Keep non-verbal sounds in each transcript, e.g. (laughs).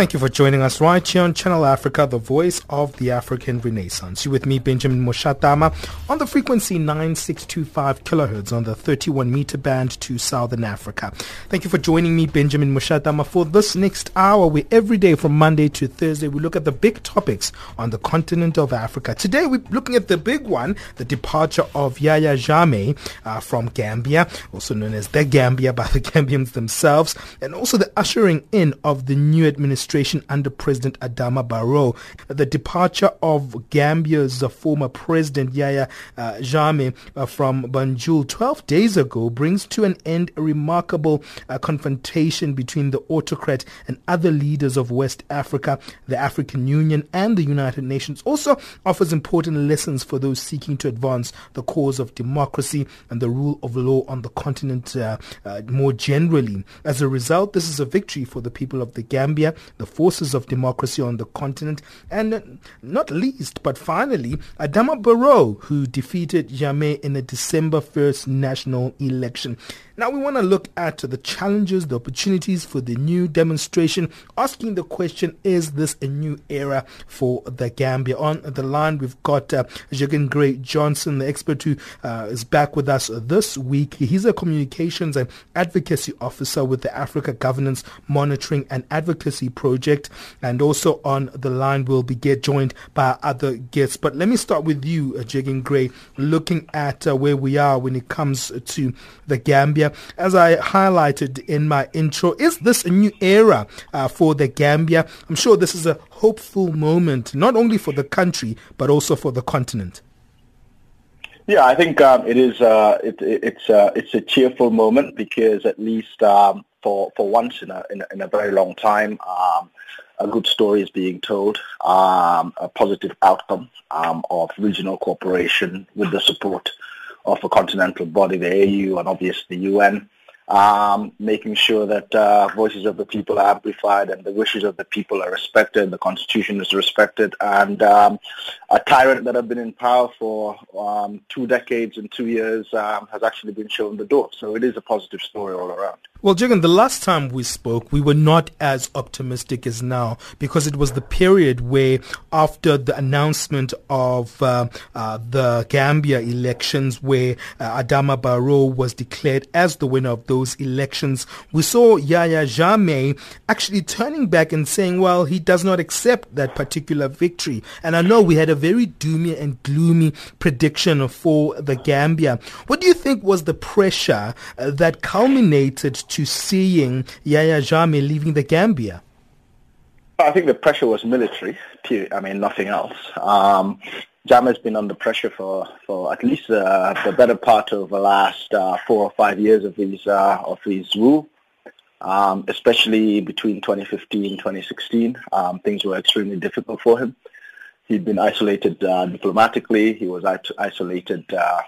Thank you for joining us right here on Channel Africa, the voice of the African Renaissance. You with me, Benjamin Mushatama, on the frequency 9625 kilohertz on the 31 meter band to Southern Africa. Thank you for joining me, Benjamin Mushatama, for this next hour where every day from Monday to Thursday we look at the big topics on the continent of Africa. Today we're looking at the big one, the departure of Yahya Jammeh uh, from Gambia, also known as the Gambia by the (laughs) Gambians themselves, and also the ushering in of the new administration administration under President Adama Barrow. The departure of Gambia's former president Yahya uh, Jammeh uh, from Banjul 12 days ago brings to an end a remarkable uh, confrontation between the autocrat and other leaders of West Africa, the African Union and the United Nations. Also offers important lessons for those seeking to advance the cause of democracy and the rule of law on the continent uh, uh, more generally. As a result, this is a victory for the people of the Gambia, the forces of democracy on the continent, and not least, but finally, Adama Barrow, who defeated Jammeh in the December 1st national election. Now we want to look at the challenges, the opportunities for the new demonstration, asking the question, is this a new era for the Gambia? On the line, we've got uh, Jeggan Grey Johnson, the expert who uh, is back with us this week. He's a communications and advocacy officer with the Africa Governance Monitoring and Advocacy Project. And also on the line, we'll be get joined by other guests. But let me start with you, Jeggan Grey, looking at uh, where we are when it comes to the Gambia as I highlighted in my intro, is this a new era uh, for the Gambia? I'm sure this is a hopeful moment, not only for the country, but also for the continent. Yeah, I think um, it is. Uh, it, it's uh, it's a cheerful moment because at least um, for for once in a in a, in a very long time, um, a good story is being told. Um, a positive outcome um, of regional cooperation with the support of a continental body, the AU, and obviously the UN, um, making sure that uh, voices of the people are amplified and the wishes of the people are respected, the constitution is respected, and um, a tyrant that had been in power for um, two decades and two years um, has actually been shown the door. So it is a positive story all around. Well, Jeggan, the last time we spoke, we were not as optimistic as now because it was the period where, after the announcement of uh, uh, the Gambia elections, where uh, Adama Barrow was declared as the winner of those elections, we saw Yahya Jammeh actually turning back and saying, well, he does not accept that particular victory. And I know we had a very doomy and gloomy prediction for the Gambia. What do you think was the pressure uh, that culminated to seeing Yahya Jammeh leaving the Gambia? I think the pressure was military. Period. I mean, nothing else. Um, has been under pressure for, for at least uh, the better part of the last uh, four or five years of his uh, of his rule. Um, especially between 2015 and 2016, um, things were extremely difficult for him. He'd been isolated uh, diplomatically. He was isolated uh,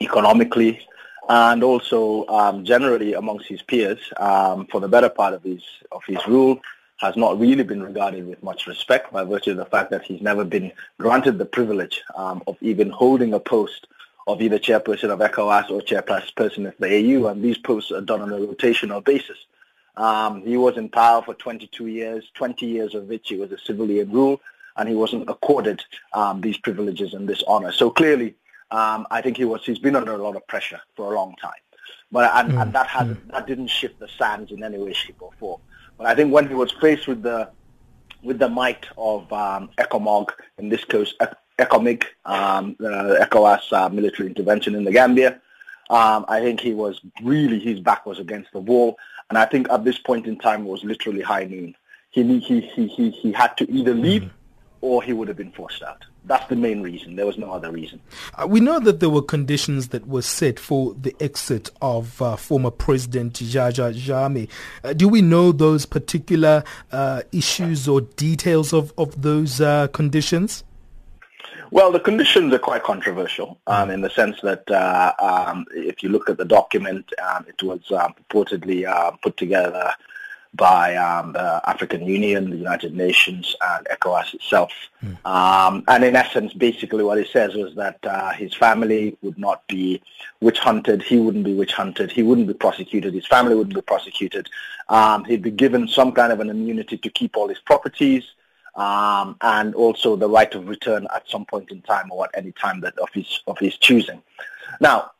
economically and also um, generally amongst his peers um, for the better part of his of his rule has not really been regarded with much respect by virtue of the fact that he's never been granted the privilege um, of even holding a post of either chairperson of ECOWAS or chairperson of the AU, and these posts are done on a rotational basis. Um, he was in power for 22 years, 20 years of which he was a civilian rule, and he wasn't accorded um, these privileges and this honor. So clearly, um, I think he was he's been under a lot of pressure for a long time, but and, mm. and that has mm. that didn't shift the sands in any way, shape, or form. But I think when he was faced with the with the might of um, ECOMOG, in this case ECOMIG, um, the ECOWAS uh, military intervention in the Gambia, um, I think he was really his back was against the wall, and I think at this point in time it was literally high noon. He he he he he had to either leave, mm. or he would have been forced out that's the main reason. There was no other reason. Uh, we know that there were conditions that were set for the exit of uh, former President Jaja Jammeh. Uh, do we know those particular uh, issues or details of, of those uh, conditions? Well, the conditions are quite controversial um, in the sense that uh, um, if you look at the document, um, it was purportedly put together by um, the African Union, the United Nations, and ECOWAS itself. Mm. Um, and in essence, basically what he says was that uh, his family would not be witch hunted, he wouldn't be witch hunted, he wouldn't be prosecuted, his family wouldn't be prosecuted. Um, he'd be given some kind of an immunity to keep all his properties. Um, and also the right of return at some point in time or at any time that of his of his choosing. Now,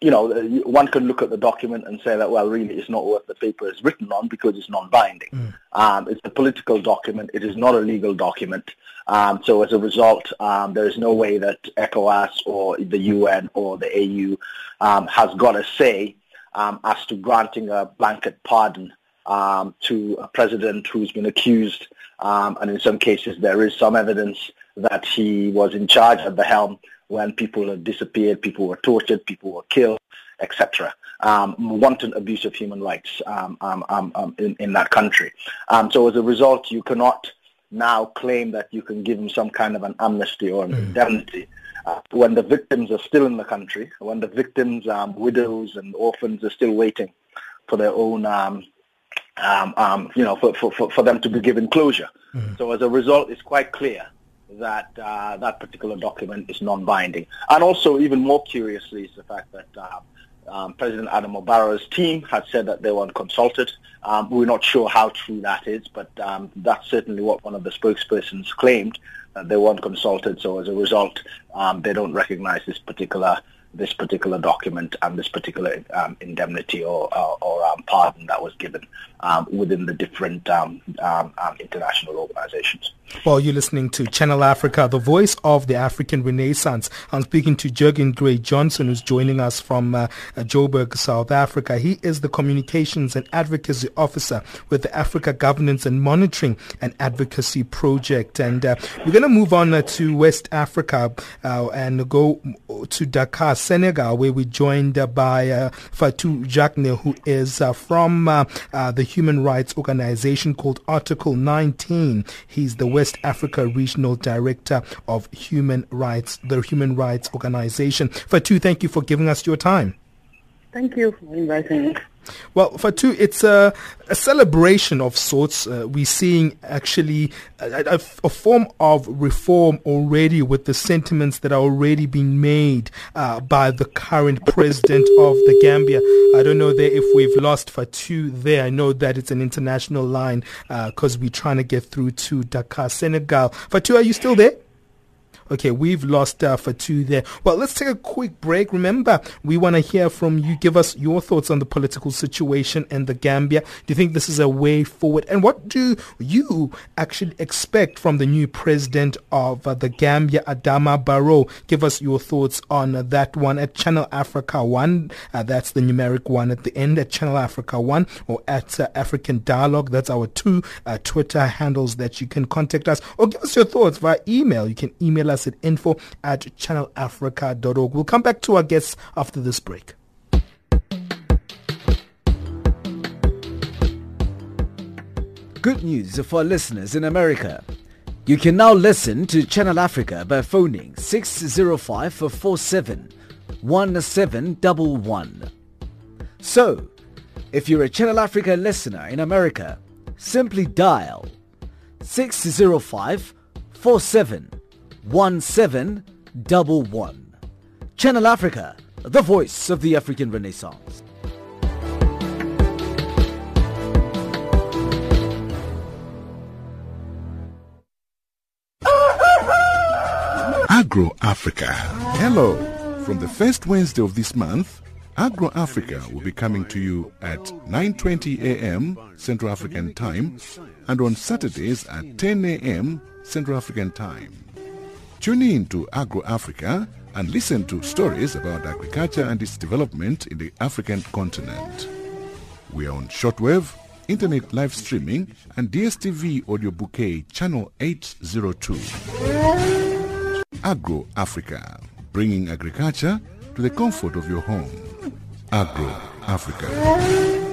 you know, one can look at the document and say that, well, really, it's not worth the paper it's written on because it's non-binding. Mm. Um, it's a political document. It is not a legal document. Um, so as a result, um, there is no way that ECOWAS or the UN or the AU um, has got a say um, as to granting a blanket pardon um, to a president who's been accused, and in some cases there is some evidence that he was in charge at the helm when people disappeared, people were tortured, people were killed, etc. Um, wanton abuse of human rights um, um, um, um in, in, that country. Um, so as a result, you cannot now claim that you can give them some kind of an amnesty or an mm. indemnity uh, when the victims are still in the country, when the victims, widows and orphans are still waiting for their own um, um, you know, for, for, for them to be given closure. Mm. So as a result, it's quite clear that uh, that particular document is non-binding. And also, even more curiously, is the fact that uh, um, President Adama Barrow's team had said that they weren't consulted. Um, we're not sure how true that is, but um, that's certainly what one of the spokespersons claimed, that they weren't consulted. So as a result, um, they don't recognize this particular this particular document and this particular um, indemnity or, or, or um, pardon that was given um, within the different um, um, um, international organizations. Well, you're listening to Channel Africa, the voice of the African Renaissance. I'm speaking to Jeggan Grey Johnson, who's joining us from uh, Joburg, South Africa. He is the Communications and Advocacy Officer with the Africa Governance and Monitoring and Advocacy Project. And uh, we're going to move on uh, to West Africa uh, and go to Dakar, Senegal, where we're joined by uh, Fatou Jagne, who is uh, from the human rights organization called Article 19. He's the West Africa Regional Director of Human Rights, the Human Rights Organization. Fatou, thank you for giving us your time. Thank you for inviting me. Well, Fatou, it's a, a celebration of sorts. Uh, we're seeing actually a, a, a, form of reform already with the sentiments that are already being made uh, by the current president of the Gambia. I don't know there if we've lost Fatou there. I know that it's an international line because uh, we're trying to get through to Dakar, Senegal. Fatou, are you still there? Okay, we've lost uh, two there. Well, let's take a quick break. Remember, we want to hear from you. Give us your thoughts on the political situation in the Gambia. Do you think this is a way forward? And what do you actually expect from the new president of uh, the Gambia, Adama Barrow? Give us your thoughts on uh, that one at Channel Africa 1. Uh, that's the numeric one at the end at Channel Africa 1 or at uh, African Dialogue. That's our two uh, Twitter handles that you can contact us or give us your thoughts via email. You can email us us at info at channelafrica.org. We'll come back to our guests after this break. Good news for listeners in America. You can now listen to Channel Africa by phoning 605 47 1711. So, if you're a Channel Africa listener in America, simply dial 605 47 1711. Channel Africa, the voice of the African Renaissance. Agro Africa. Hello. From the first Wednesday of this month, Agro Africa will be coming to you at 9:20 a.m. Central African Time and on Saturdays at 10 a.m. Central African Time. Tune in to Agro Africa and listen to stories about agriculture and its development in the African continent. We are on shortwave, internet live streaming, and DSTV audio bouquet channel 802. Agro Africa, bringing agriculture to the comfort of your home. Agro Africa.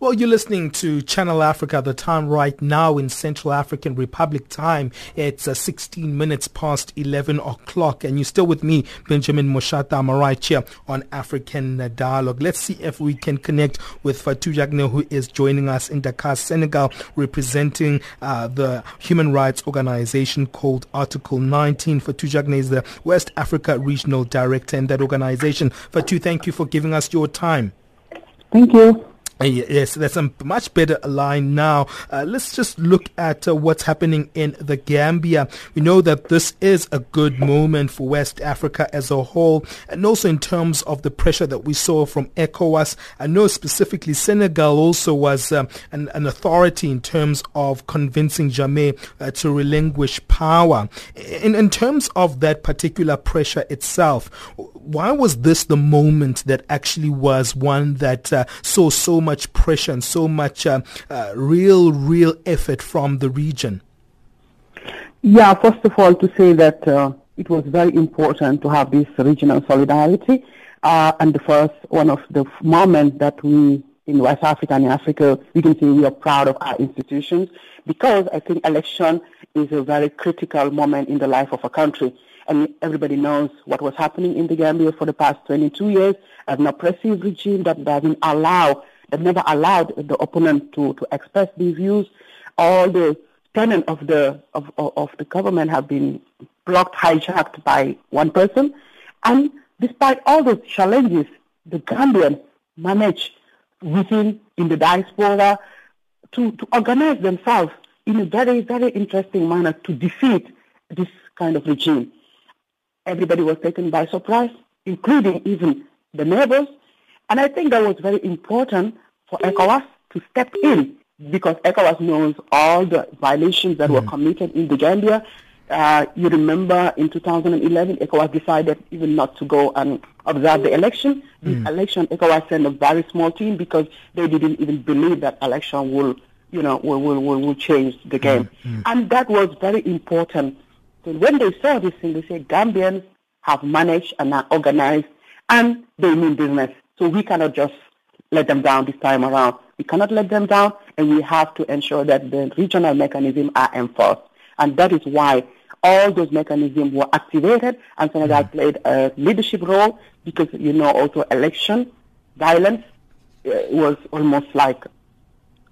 Well, you're listening to Channel Africa. The time right now in Central African Republic time, it's uh, 16 minutes past 11 o'clock. And you're still with me, Benjamin Moshata. I'm here on African Dialogue. Let's see if we can connect with Fatou Jagne, who is joining us in Dakar, Senegal, representing uh, the human rights organization called Article 19. Fatou Jagne is the West Africa Regional Director in that organization. Fatou, thank you for giving us your time. Thank you. Yes, that's a much better line now. Uh, let's just look at uh, what's happening in the Gambia. We know that this is a good moment for West Africa as a whole, and also in terms of the pressure that we saw from ECOWAS. I know specifically Senegal also was um, an, an, authority in terms of convincing Jammeh uh, to relinquish power. In, in terms of that particular pressure itself, why was this the moment that actually was one that uh, saw so much pressure and so much uh, uh, real, real effort from the region? Yeah, first of all, to say that uh, it was very important to have this regional solidarity. Uh, and the first one of the moments that we in West Africa and in Africa, we can say we are proud of our institutions because I think election is a very critical moment in the life of a country and everybody knows what was happening in the Gambia for the past 22 years, an oppressive regime that doesn't allow, that never allowed the opponent to, to express their views. All the tenants of the of, of the government have been blocked, hijacked by one person. And despite all those challenges, the Gambians managed within in the diaspora to, to organize themselves in a very, very interesting manner to defeat this kind of regime everybody was taken by surprise, including even the neighbors. And I think that was very important for ECOWAS to step in because ECOWAS knows all the violations that mm. were committed in the Gambia. Uh, you remember in 2011, ECOWAS decided even not to go and observe the election. The mm. election, ECOWAS sent a very small team because they didn't even believe that election will, you know, will, will, will, will change the game. Mm. And that was very important so when they saw this thing, they said Gambians have managed and are organized and they mean business. So we cannot just let them down this time around. We cannot let them down and we have to ensure that the regional mechanisms are enforced. And that is why all those mechanisms were activated and Senegal mm-hmm. played a leadership role because, you know, also election violence uh, was almost like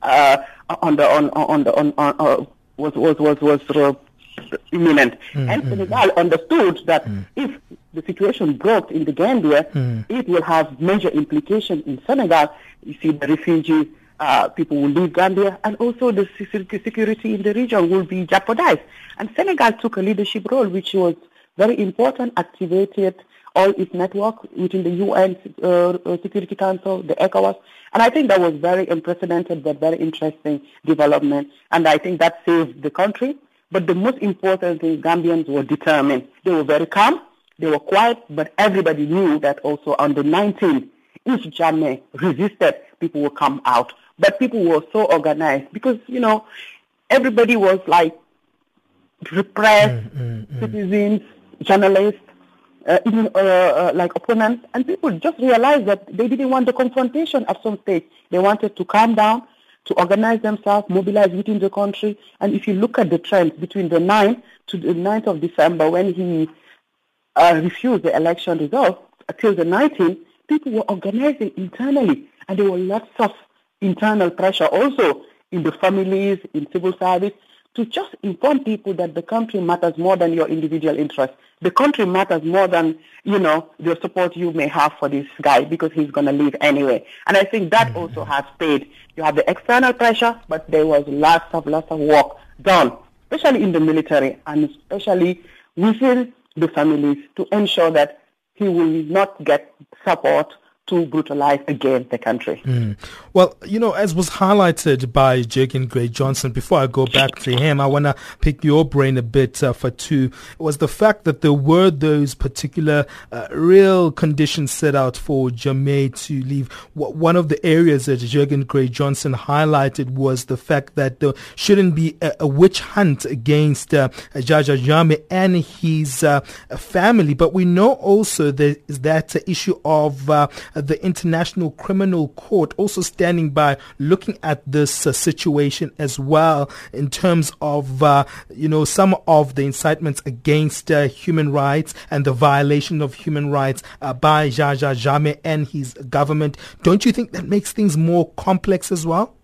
uh, on the on on the on, on uh, was was was was uh, imminent. Mm, and Senegal understood that mm. if the situation broke in the Gambia, mm. it will have major implications in Senegal. You see, the refugee uh, people will leave Gambia, and also the security in the region will be jeopardized. And Senegal took a leadership role, which was very important, activated all its network within the UN uh, uh, Security Council, the ECOWAS. And I think that was very unprecedented but very interesting development. And I think that saved the country but the most important thing, Gambians were determined. They were very calm, they were quiet, but everybody knew that also on the 19th, if Jammeh resisted, people would come out. But people were so organized because, you know, everybody was like repressed, mm, mm, mm. citizens, journalists, uh, even uh, uh, like opponents, and people just realized that they didn't want the confrontation at some stage. They wanted to calm down, to organize themselves, mobilize within the country. And if you look at the trends between the 9th to the 9th of December when he uh, refused the election results until the 19th, people were organizing internally. And there were lots of internal pressure also in the families, in civil service, to just inform people that the country matters more than your individual interest. The country matters more than, you know, the support you may have for this guy because he's going to leave anyway. And I think that mm-hmm. also has paid. You have the external pressure, but there was lots of, lots of work done, especially in the military and especially within the families to ensure that he will not get support to brutalize again the country. Mm. Well, you know, as was highlighted by Jeggan Grey Johnson, before I go back to him, I want to pick your brain a bit uh, Fatou. Was the fact that there were those particular uh, real conditions set out for Jammeh to leave. One of the areas that Jeggan Grey Johnson highlighted was the fact that there shouldn't be a, a witch hunt against uh, Yahya Jammeh and his uh, family. But we know also there is that issue of uh, the International Criminal Court also standing by looking at this uh, situation as well in terms of, uh, you know, some of the incitements against uh, human rights and the violation of human rights uh, by Jaja Jammeh and his government. Don't you think that makes things more complex as well?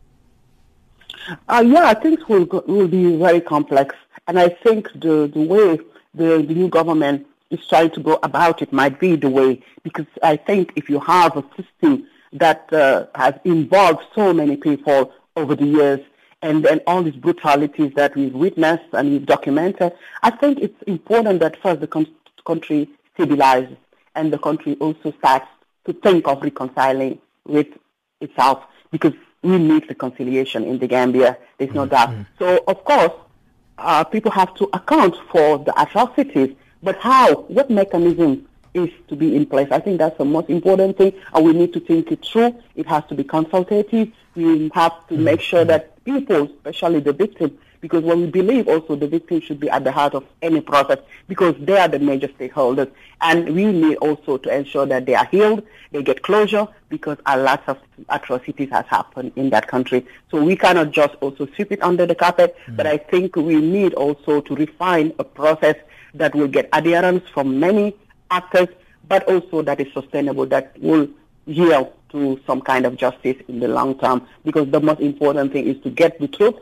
Uh, yeah, things will, will be very complex. And I think the, the way the, the new government is trying to go about it might be the way, because I think if you have a system that uh, has involved so many people over the years, and then all these brutalities that we've witnessed and we've documented, I think it's important that first the con- country stabilizes and the country also starts to think of reconciling with itself because we need reconciliation in the Gambia. There's no doubt. Mm-hmm. So, of course, uh, people have to account for the atrocities but how? What mechanism is to be in place? I think that's the most important thing, and we need to think it through. It has to be consultative. We have to make sure mm-hmm. that people, especially the victims, because what we believe also the victims should be at the heart of any process because they are the major stakeholders. And we need also to ensure that they are healed, they get closure because a lot of atrocities has happened in that country. So we cannot just also sweep it under the carpet, mm-hmm. but I think we need also to refine a process that will get adherence from many actors, but also that is sustainable, that will yield to some kind of justice in the long term. Because the most important thing is to get the truth,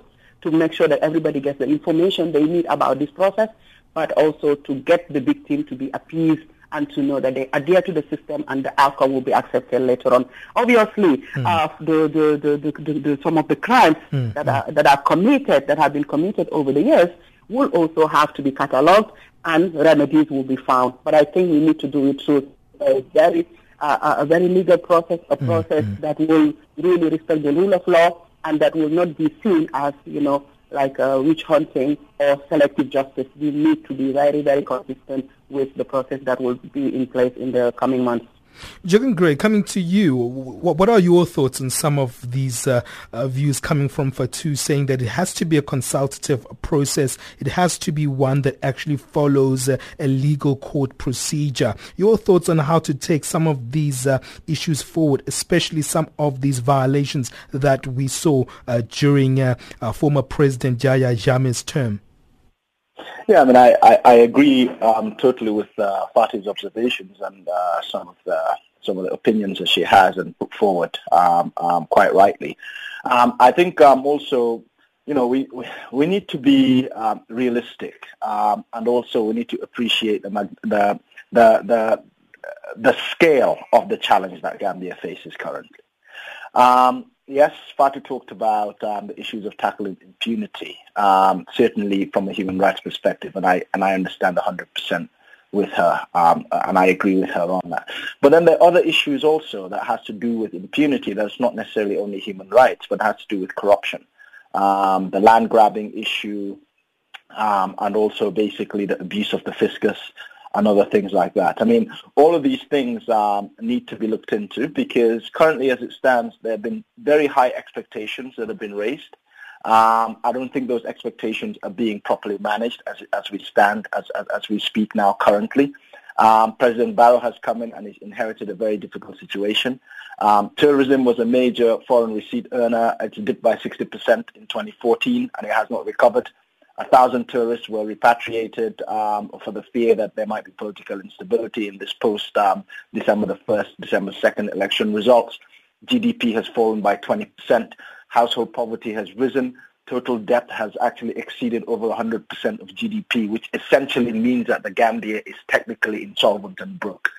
to make sure that everybody gets the information they need about this process, but also to get the victim to be appeased and to know that they adhere to the system and the outcome will be accepted later on. Obviously, mm. uh, the, the, the, the, some of the crimes mm. that, are, that are committed, that have been committed over the years, will also have to be catalogued and remedies will be found. But I think we need to do it through a very, uh, a very legal process, a mm, process mm-hmm. that will really respect the rule of law and that will not be seen as, you know, like uh, witch hunting or selective justice. We need to be very, very consistent with the process that will be in place in the coming months. Jeggan Grey, coming to you, what, are your thoughts on some of these uh, uh, views coming from Fatou saying that it has to be a consultative process, it has to be one that actually follows uh, a legal court procedure. Your thoughts on how to take some of these uh, issues forward, especially some of these violations that we saw uh, during uh, former President Jaya Jammeh's term? Yeah, I mean, I, I, I agree um, totally with uh, Fati's observations and uh, some of the some of the opinions that she has and put forward um, um, quite rightly. Um, I think um, also, you know, we, we, need to be um, realistic um, and also we need to appreciate the, the, the, the, the scale of the challenge that Gambia faces currently. Um, Yes, Fatou talked about um, the issues of tackling impunity, um, certainly from a human rights perspective, and I and I understand 100% with her, um, and I agree with her on that. But then there are other issues also that has to do with impunity. That's not necessarily only human rights, but has to do with corruption, um, the land grabbing issue, um, and also basically the abuse of the fiscus and other things like that. I mean, all of these things um, need to be looked into because currently as it stands, there have been very high expectations that have been raised. Um, I don't think those expectations are being properly managed as, as we stand, as, as, as we speak now currently. Um, President Barrow has come in and he's inherited a very difficult situation. Um, tourism was a major foreign receipt earner. It dipped by 60% in 2014 and it has not recovered a thousand tourists were repatriated um, for the fear that there might be political instability in this post um, December the 1st, December 2nd election results. GDP has fallen by 20%. Household poverty has risen. Total debt has actually exceeded over 100% of GDP, which essentially means that the Gambia is technically insolvent and broke.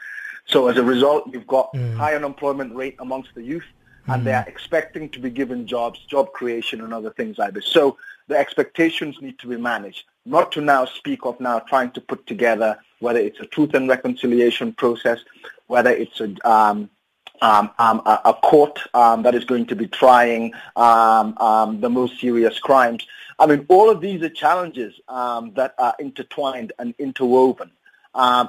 So as a result, you've got mm. high unemployment rate amongst the youth, and mm. they are expecting to be given jobs, job creation, and other things like this. So the expectations need to be managed, not to now speak of now trying to put together whether it's a truth and reconciliation process, whether it's a, um, um, um, a, a, court um, that is going to be trying um, um, the most serious crimes. I mean, all of these are challenges um, that are intertwined and interwoven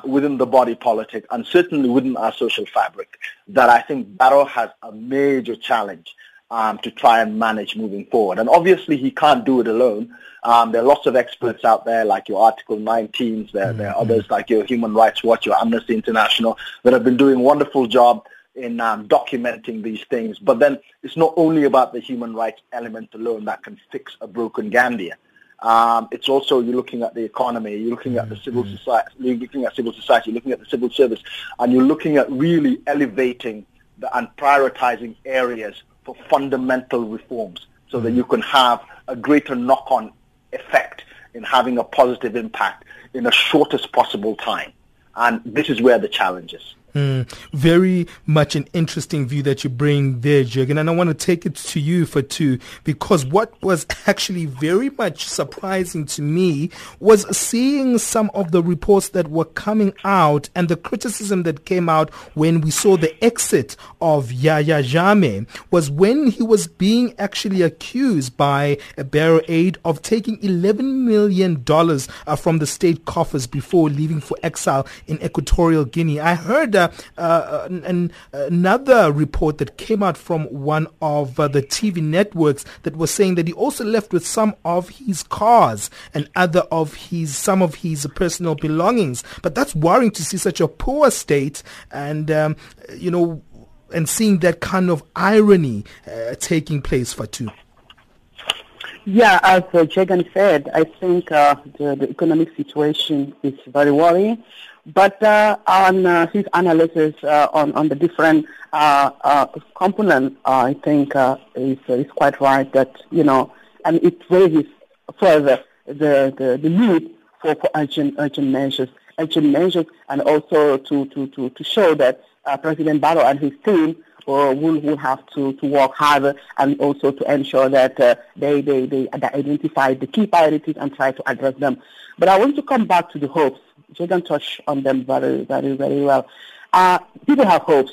within the body politic and certainly within our social fabric that I think Barrow has a major challenge um, to try and manage moving forward. And obviously he can't do it alone. Um, there are lots of experts out there like your Article 19s, there, mm-hmm. there are mm-hmm. others like your Human Rights Watch, your Amnesty International that have been doing a wonderful job in um, documenting these things. But then it's not only about the human rights element alone that can fix a broken Gambia. Um, it's also you're looking at the economy, you're looking at the civil mm-hmm. society, you're looking at civil society, you're looking at the civil service, and you're looking at really elevating the, and prioritizing areas for fundamental reforms so that you can have a greater knock-on effect in having a positive impact in the shortest possible time. And this is where the challenge is. Mm, very much an interesting view that you bring there, Jeggan. And I want to take it to you Fatou, because what was actually very much surprising to me was seeing some of the reports that were coming out and the criticism that came out when we saw the exit of Yahya Jammeh was when he was being actually accused by a Barrow aide of taking $11 million uh, from the state coffers before leaving for exile in Equatorial Guinea. I heard uh, uh, an, another report that came out from one of uh, the TV networks that was saying that he also left with some of his cars and other of his some of his personal belongings. But that's worrying to see such a poor state, and um, you know, and seeing that kind of irony uh, taking place Fatou. Yeah, as uh, Jeggan said, I think uh, the, the, economic situation is very worrying. But uh, on uh, his analysis uh, on, on the different uh, uh, components, I think uh, is, is quite right that, you know, and it raises further the, the, the need for, for urgent, urgent measures, urgent measures, and also to, to, to, to show that President Barrow and his team will, will have to, to work harder and also to ensure that uh, they, they, they identify the key priorities and try to address them. But I want to come back to the hopes Jeggan touch on them very, very, very well. Uh, people have hopes.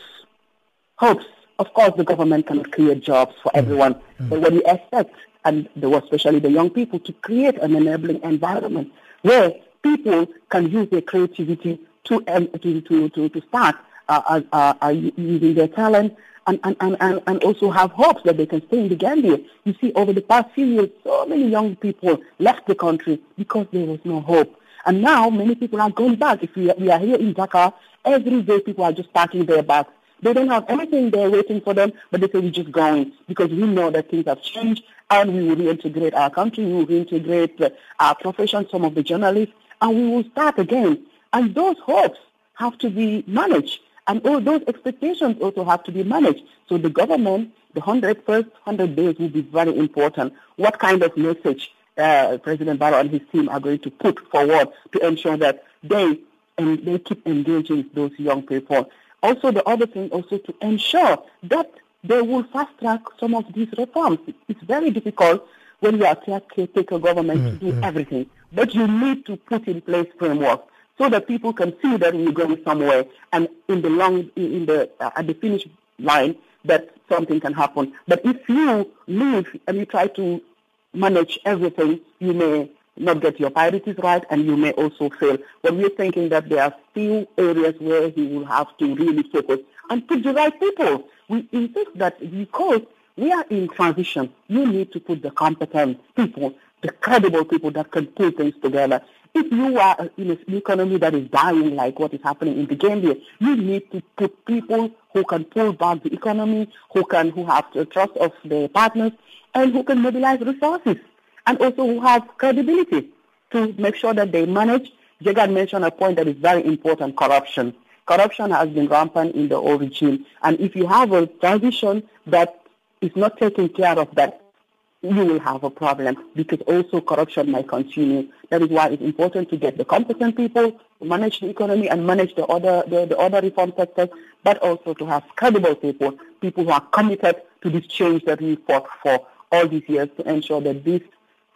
Hopes. Of course, the government cannot create jobs for everyone, mm-hmm. but what you expect, and especially the young people, to create an enabling environment where people can use their creativity to um, to, to, to, to start uh, uh, uh, using their talent and, and, and, and also have hopes that they can stay in the Gambia. You see, over the past few years, so many young people left the country because there was no hope. And now many people are going back. If we, we are here in Dakar, every day people are just packing their bags. They don't have anything there waiting for them, but they say we're just going because we know that things have changed and we will reintegrate our country, we will reintegrate uh, our profession, some of the journalists, and we will start again. And those hopes have to be managed. And all those expectations also have to be managed. So the government, the 100 first 100 days will be very important. What kind of message uh, President Barrow and his team are going to put forward to ensure that they and they keep engaging those young people. Also, the other thing also to ensure that they will fast track some of these reforms. It's very difficult when you are caretaker government mm-hmm. to do mm-hmm. everything, but you need to put in place framework so that people can see that we're going somewhere, and in the long, in the uh, at the finish line, that something can happen. But if you leave and you try to manage everything, you may not get your priorities right and you may also fail. But we're thinking that there are still areas where he will have to really focus and put the right people. We insist that because we are in transition, you need to put the competent people, the credible people that can pull things together. If you are in an economy that is dying like what is happening in the Gambia, you need to put people who can pull back the economy, who can who have the trust of their partners, and who can mobilize resources and also who have credibility to make sure that they manage. Jeggan mentioned a point that is very important, corruption. Corruption has been rampant in the old regime. And if you have a transition that is not taking care of that, you will have a problem because also corruption might continue. That is why it's important to get the competent people to manage the economy and manage the other the, the other reform sectors, but also to have credible people, people who are committed to this change that we fought for all these years to ensure that this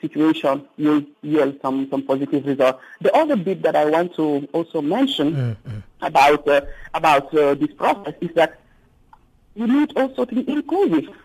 situation will yield some, some positive results. The other bit that I want to also mention mm-hmm. about uh, about uh, this process is that you need also to be inclusive.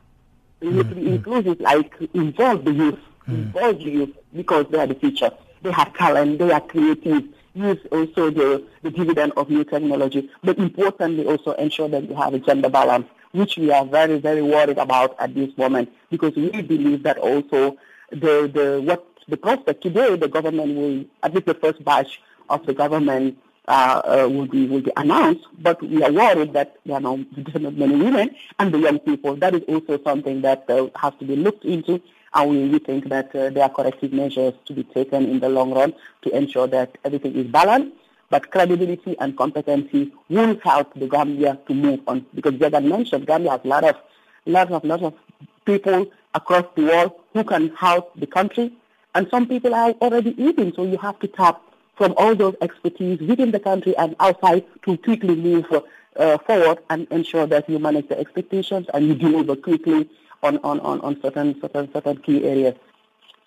You need to be inclusive, like involve the youth, involve the youth because they are the future. They have talent, they are creative. Use also the, the dividend of new technology, but importantly also ensure that you have a gender balance, which we are very, very worried about at this moment because we believe that also the, the what the prospect today, the government will, at least the first batch of the government uh, uh, will be will be announced, but we are worried that you know the many women and the young people. That is also something that uh, has to be looked into, and we, think that uh, there are corrective measures to be taken in the long run to ensure that everything is balanced. But credibility and competency will help the Gambia to move on because as I mentioned Gambia has a lot of lot of lot of people across the world who can help the country, and some people are already eating, so you have to tap from all those expertise within the country and outside to quickly move uh, forward and ensure that you manage the expectations and you deliver quickly on, on, on, on certain, certain, certain key areas.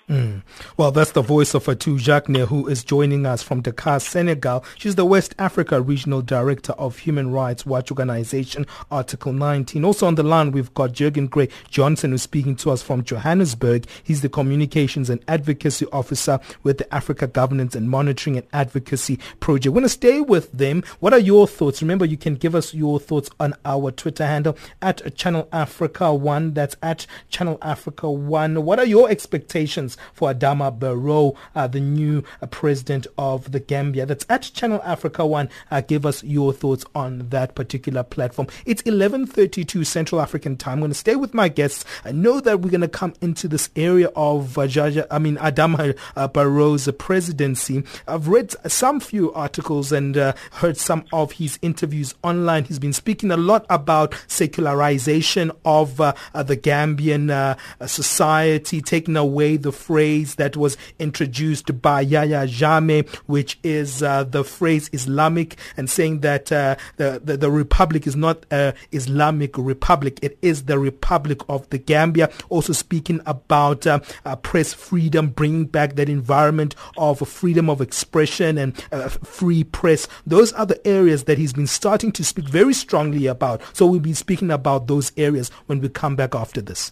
Mm. Well, that's the voice of Fatou Jagne, who is joining us from Dakar, Senegal. She's the West Africa Regional Director of Human Rights Watch Organization, Article 19. Also on the line, we've got Jeggan Grey Johnson, who's speaking to us from Johannesburg. He's the Communications and Advocacy Officer with the Africa Governance and Monitoring and Advocacy Project. We're going to stay with them. What are your thoughts? Remember, you can give us your thoughts on our Twitter handle at Channel Africa 1. That's at Channel Africa 1. What are your expectations? For Adama Barrow, uh, the new uh, president of the Gambia. That's at Channel Africa One. Uh, give us your thoughts on that particular platform. It's 11:32 Central African time. I'm going to stay with my guests. I know that we're going to come into this area of uh, Jaja, I mean Adama uh, Barrow's presidency. I've read some few articles and uh, heard some of his interviews online. He's been speaking a lot about secularization of the Gambian society, taking away the phrase that was introduced by Yahya Jammeh, which is uh, the phrase Islamic, and saying that uh, the, the, the republic is not a Islamic republic; it is the Republic of the Gambia. Also speaking about uh, uh press freedom, bringing back that environment of freedom of expression and uh, free press. Those are the areas that he's been starting to speak very strongly about. So we'll be speaking about those areas when we come back after this.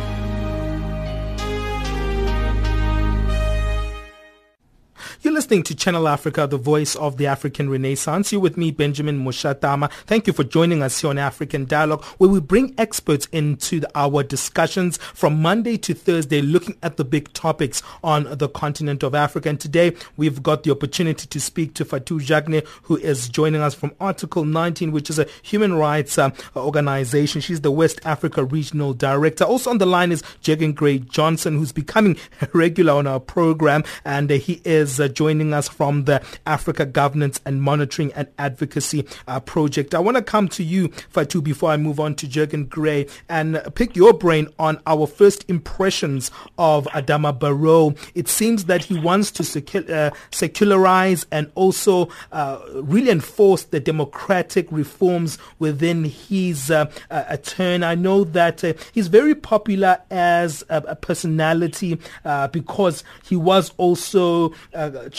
Listening to Channel Africa, the voice of the African Renaissance. You're with me, Benjamin Mushatama. Thank you for joining us here on African Dialogue, where we bring experts into the, our discussions from Monday to Thursday, looking at the big topics on the continent of Africa. And today, we've got the opportunity to speak to Fatou Jagne, who is joining us from Article 19, which is a human rights uh, organization. She's the West Africa Regional Director. Also on the line is Jeggan Grey Johnson, who's becoming (laughs) regular on our program, and uh, he is uh, joining us from the Africa Governance and Monitoring and Advocacy uh, Project. I want to come to you, Fatou, before I move on to Jeggan Grey and pick your brain on our first impressions of Adama Barrow. It seems that he wants to uh, secularize and also uh, really enforce the democratic reforms within his uh, uh turn. I know that uh, he's very popular as a, a personality uh, because he was also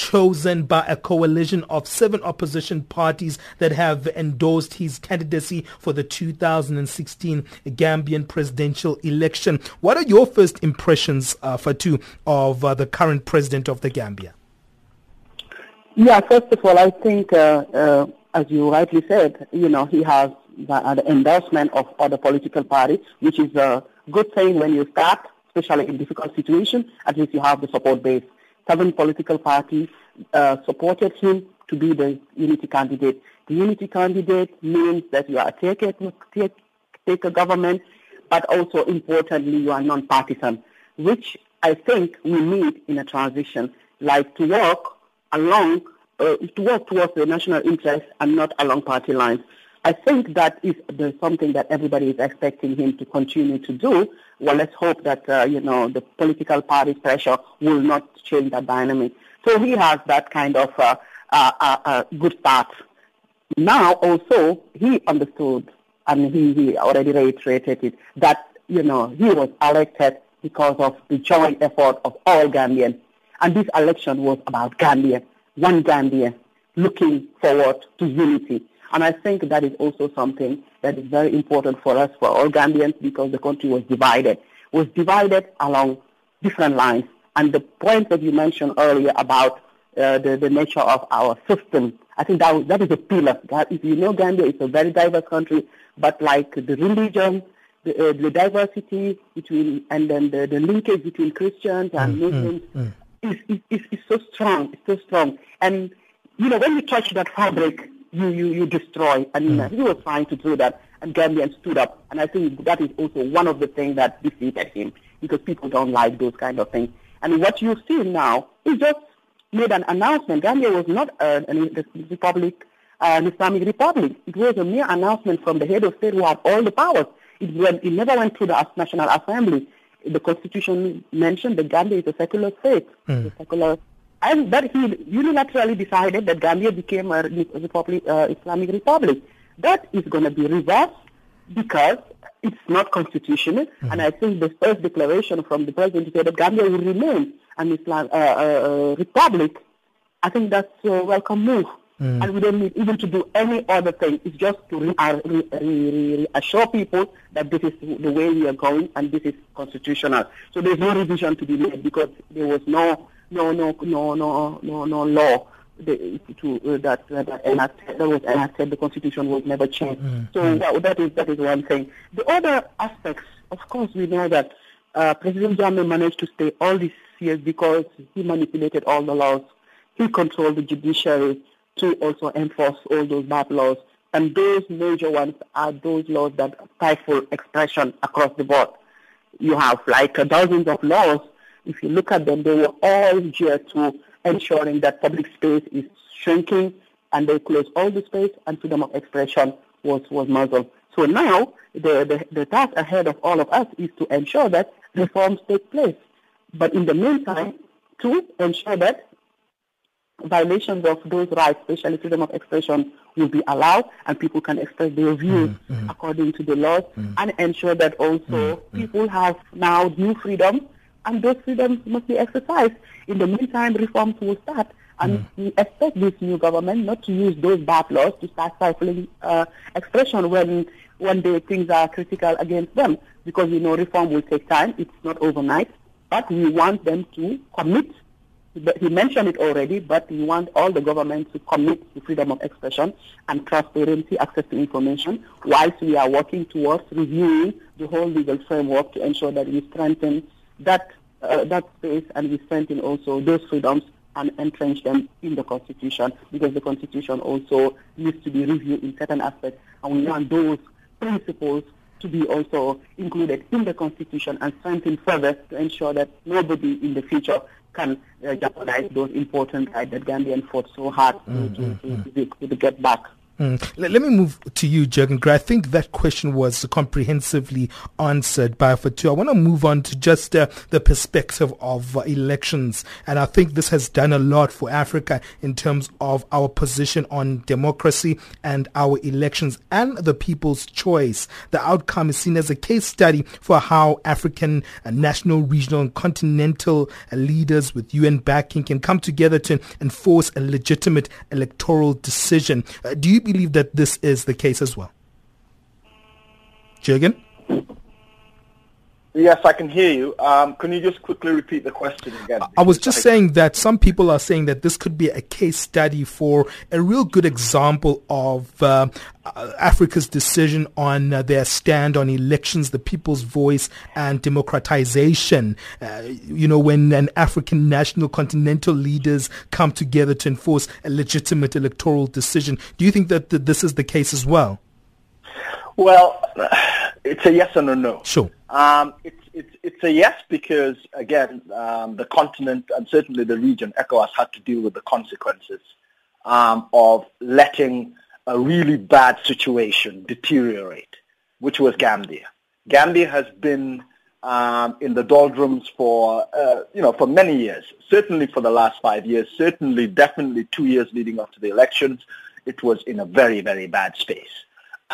chosen by a coalition of seven opposition parties that have endorsed his candidacy for the 2016 Gambian presidential election. What are your first impressions, uh, Fatou, of uh, the current president of the Gambia? Yeah, first of all, I think, uh, uh, as you rightly said, you know, he has the, uh, the endorsement of other political parties, which is a good thing when you start, especially in difficult situations. At least you have the support base seven political parties uh, supported him to be the unity candidate. The unity candidate means that you are a take, take, take a government, but also importantly, you are non-partisan, which I think we need in a transition, like to work along, uh, to work towards the national interest and not along party lines. I think that is there's something that everybody is expecting him to continue to do. Well, let's hope that uh, you know the political party pressure will not change that dynamic. So he has that kind of uh, uh, uh, uh good start. Now, also, he understood, and he, he already reiterated it, that you know he was elected because of the joint effort of all Gambians, and this election was about Gambia, one Gambia, looking forward to unity and I think that is also something that is very important for us, for all Gambians, because the country was divided. Was divided along different lines. And the point that you mentioned earlier about uh, the, the nature of our system, I think that, that is a pillar. If you know Gambia, it's a very diverse country, but like the religion, the, uh, the diversity between, and then the, the linkage between Christians and mm, Muslims mm, mm. Is, is, is so strong, it's so strong. And, you know, when you touch that fabric, you, you, you destroy. And mm. he was trying to do that, and Gambian stood up. And I think that is also one of the things that defeated him, because people don't like those kind of things. And what you see now is just made an announcement. Gambia was not uh, an republic, uh, an Islamic republic. It was a mere announcement from the head of state who had all the powers. It, went, it never went through the National Assembly. The Constitution mentioned that Gambia is a secular state, mm. a secular and that he unilaterally decided that Gambia became a republic, uh, Islamic republic. That is going to be reversed because it's not constitutional. Mm-hmm. And I think the first declaration from the president said that Gambia will remain an Islam uh, uh, republic. I think that's a welcome move. Mm. And we don't need even to do any other thing. It's just to re- re- re- reassure people that this is the way we are going and this is constitutional. So there's no revision to be made because there was no no, no, no, no, no, no law the, to, uh, that, uh, that, enacted, that was enacted. The constitution was never changed. Mm-hmm. So mm. that, that is that is one thing. The other aspects, of course, we know that uh, President Jammeh managed to stay all these years because he manipulated all the laws. He controlled the judiciary to also enforce all those bad laws. And those major ones are those laws that stifle expression across the board. You have like dozens of laws if you look at them, they were all geared to ensuring that public space is shrinking and they close all the space and freedom of expression was, was muzzled. So now the, the, the task ahead of all of us is to ensure that reforms take place. But in the meantime, to ensure that violations of those rights, especially freedom of expression, will be allowed and people can express their views mm-hmm. according to the laws mm-hmm. and ensure that also mm-hmm. people have now new freedom and those freedoms must be exercised. In the meantime, reforms will start. And mm. we expect this new government not to use those bad laws to start stifling uh, expression when when the things are critical against them. Because we know reform will take time. It's not overnight. But we want them to commit. He mentioned it already, but we want all the governments to commit to freedom of expression and transparency, access to information, whilst we are working towards reviewing the whole legal framework to ensure that we strengthen that uh, that space and we strengthen also those freedoms and entrench them in the Constitution because the Constitution also needs to be reviewed in certain aspects and we want those principles to be also included in the Constitution and strengthened further to ensure that nobody in the future can uh, jeopardize those important rights that Gambian fought so hard mm-hmm. to, to, mm. to, to get back. Mm. Let, me move to you, Jeggan. I think that question was comprehensively answered by Fatou. I want to move on to just uh, the perspective of uh, elections. And I think this has done a lot for Africa in terms of our position on democracy and our elections and the people's choice. The outcome is seen as a case study for how African, uh, national, regional, and continental uh, leaders with UN backing can come together to enforce a legitimate electoral decision. Uh, do you believe that this is the case as well? Jeggan? Yes, I can hear you. Um, can you just quickly repeat the question again? I was just saying that some people are saying that this could be a case study for a real good example of uh, Africa's decision on uh, their stand on elections, the people's voice, and democratization. Uh, you know, when an African national continental leaders come together to enforce a legitimate electoral decision. Do you think that th- this is the case as well? Well, it's a yes and a no. Sure. Um, it's, it's, it's a yes because, again, um, the continent and certainly the region, ECOWAS, had to deal with the consequences um, of letting a really bad situation deteriorate, which was Gambia. Gambia has been um, in the doldrums for, uh, you know, for many years, certainly for the last five years, certainly definitely two years leading up to the elections. It was in a very, very bad space.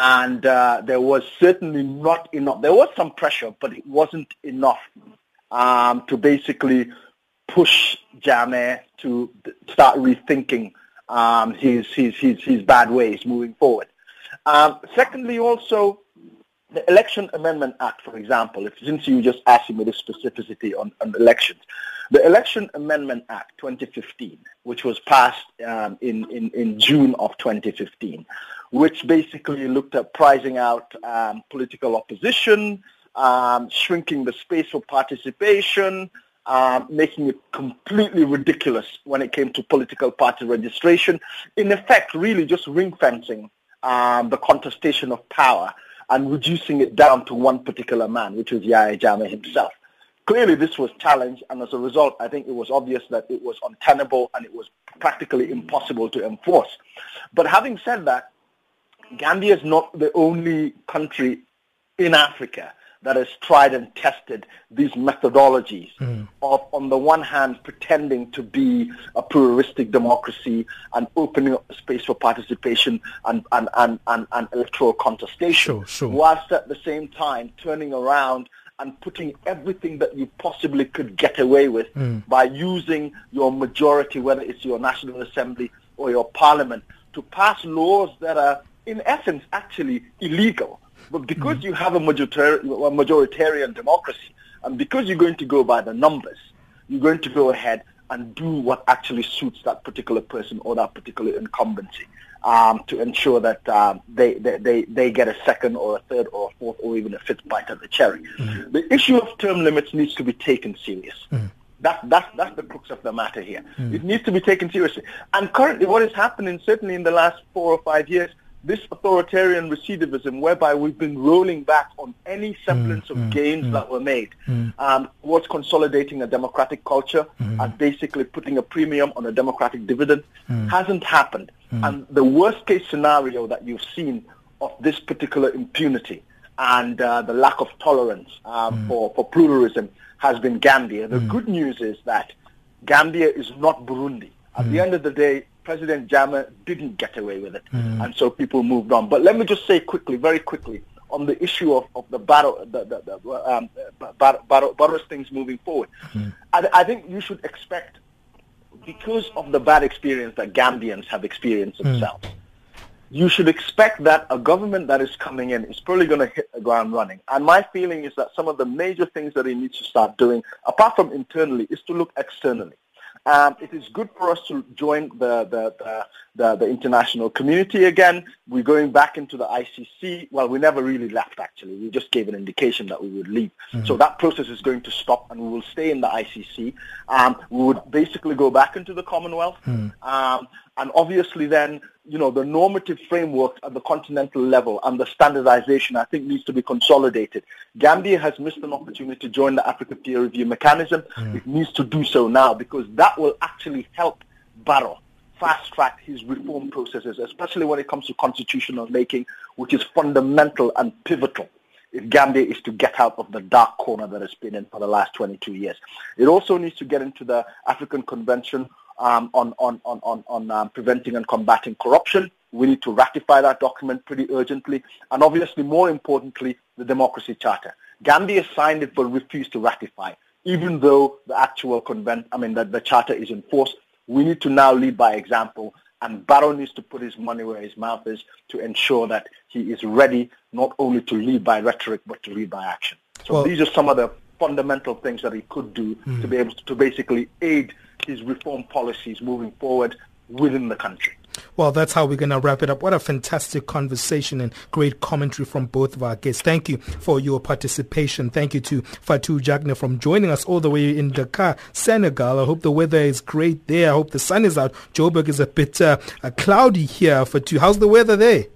And uh, there was certainly not enough. There was some pressure, but it wasn't enough um, to basically push Jammeh to start rethinking um, his, his, his, his bad ways moving forward. Um, secondly, also, the Election Amendment Act, for example, if since you just asked me the specificity on, on elections, the Election Amendment Act 2015, which was passed um, in, in, in June of 2015, which basically looked at pricing out um, political opposition, um, shrinking the space for participation, uh, making it completely ridiculous when it came to political party registration. In effect, really just ring fencing um, the contestation of power and reducing it down to one particular man, which was Yahya Jammeh himself. Clearly, this was challenged, and as a result, I think it was obvious that it was untenable and it was practically impossible to enforce. But having said that, Gambia is not the only country in Africa that has tried and tested these methodologies mm. of, on the one hand, pretending to be a pluralistic democracy and opening up space for participation and, and, and, and, and electoral contestation, sure, sure. whilst at the same time turning around and putting everything that you possibly could get away with mm. by using your majority, whether it's your National Assembly or your Parliament, to pass laws that are, in essence, actually illegal but because you have a, majoritar- a majoritarian democracy, and because you're going to go by the numbers, you're going to go ahead and do what actually suits that particular person or that particular incumbency um, to ensure that um, they, they, they, they get a second or a third or a fourth or even a fifth bite at the cherry. Mm. The issue of term limits needs to be taken serious. Mm. That, that's, that's the crux of the matter here. Mm. It needs to be taken seriously. And currently what is happening, certainly in the last four or five years, this authoritarian recidivism whereby we've been rolling back on any semblance mm, of mm, gains mm, that were made mm. um, towards consolidating a democratic culture mm. and basically putting a premium on a democratic dividend mm. hasn't happened. And the worst case scenario that you've seen of this particular impunity and uh, the lack of tolerance um, for, for pluralism has been Gambia. The good news is that Gambia is not Burundi. At the end of the day, President Jammeh didn't get away with it, mm. and so people moved on. But let me just say quickly, very quickly, on the issue of, of the battle, the, the, the um, battle, battle, battle things moving forward. Mm. I, I, think you should expect, because of the bad experience that Gambians have experienced mm. themselves, mm. you should expect that a government that is coming in is probably going to hit the ground running. And my feeling is that some of the major things that he needs to start doing, apart from internally, is to look externally. Um, it is good for us to join the, the, the, the, the international community again. We're going back into the ICC. Well, we never really left, actually. We just gave an indication that we would leave. Mm-hmm. So that process is going to stop, and we will stay in the ICC. Um, we would basically go back into the Commonwealth. Mm-hmm. Um, and obviously then, you know, the normative framework at the continental level and the standardization, I think, needs to be consolidated. Gambia has missed an opportunity to join the Africa Peer Review Mechanism. It needs to do so now because that will actually help Barrow fast track his reform processes, especially when it comes to constitutional making, which is fundamental and pivotal if Gambia is to get out of the dark corner that it's been in for the last 22 years. It also needs to get into the African Convention um, on, on, on, on, on um, preventing and combating corruption. We need to ratify that document pretty urgently. And obviously, more importantly, the Democracy Charter. Gambia signed it but refused to ratify. Even though the actual convent, I mean, the, the charter is in force, we need to now lead by example. And Barrow needs to put his money where his mouth is to ensure that he is ready not only to lead by rhetoric but to lead by action. So well, these are some of the fundamental things that he could do mm. to be able to, to basically aid his reform policies moving forward within the country. Well, that's how we're going to wrap it up. What a fantastic conversation and great commentary from both of our guests. Thank you for your participation. Thank you to Fatou Jagne from joining us all the way in Dakar, Senegal. I hope the weather is great there. I hope the sun is out. Joburg is a bit uh, uh, cloudy here. Fatou, how's the weather there?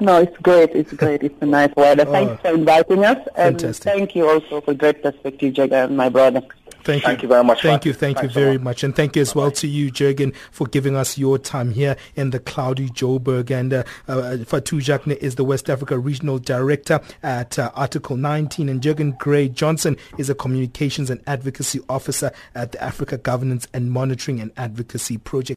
No, it's great. It's great. It's a nice weather. (laughs) Thanks oh, for inviting us. And fantastic. thank you also for great perspective, Jeggan my brother. Thank, thank you. very much. Thank you, thank Thanks you very much. And thank you as Bye-bye. well to you, Jeggan, for giving us your time here in the cloudy Joburg. And uh, uh, Fatou Jagne is the West Africa Regional Director at uh, Article 19. And Jeggan Grey Johnson is a Communications and Advocacy Officer at the Africa Governance and Monitoring and Advocacy Project.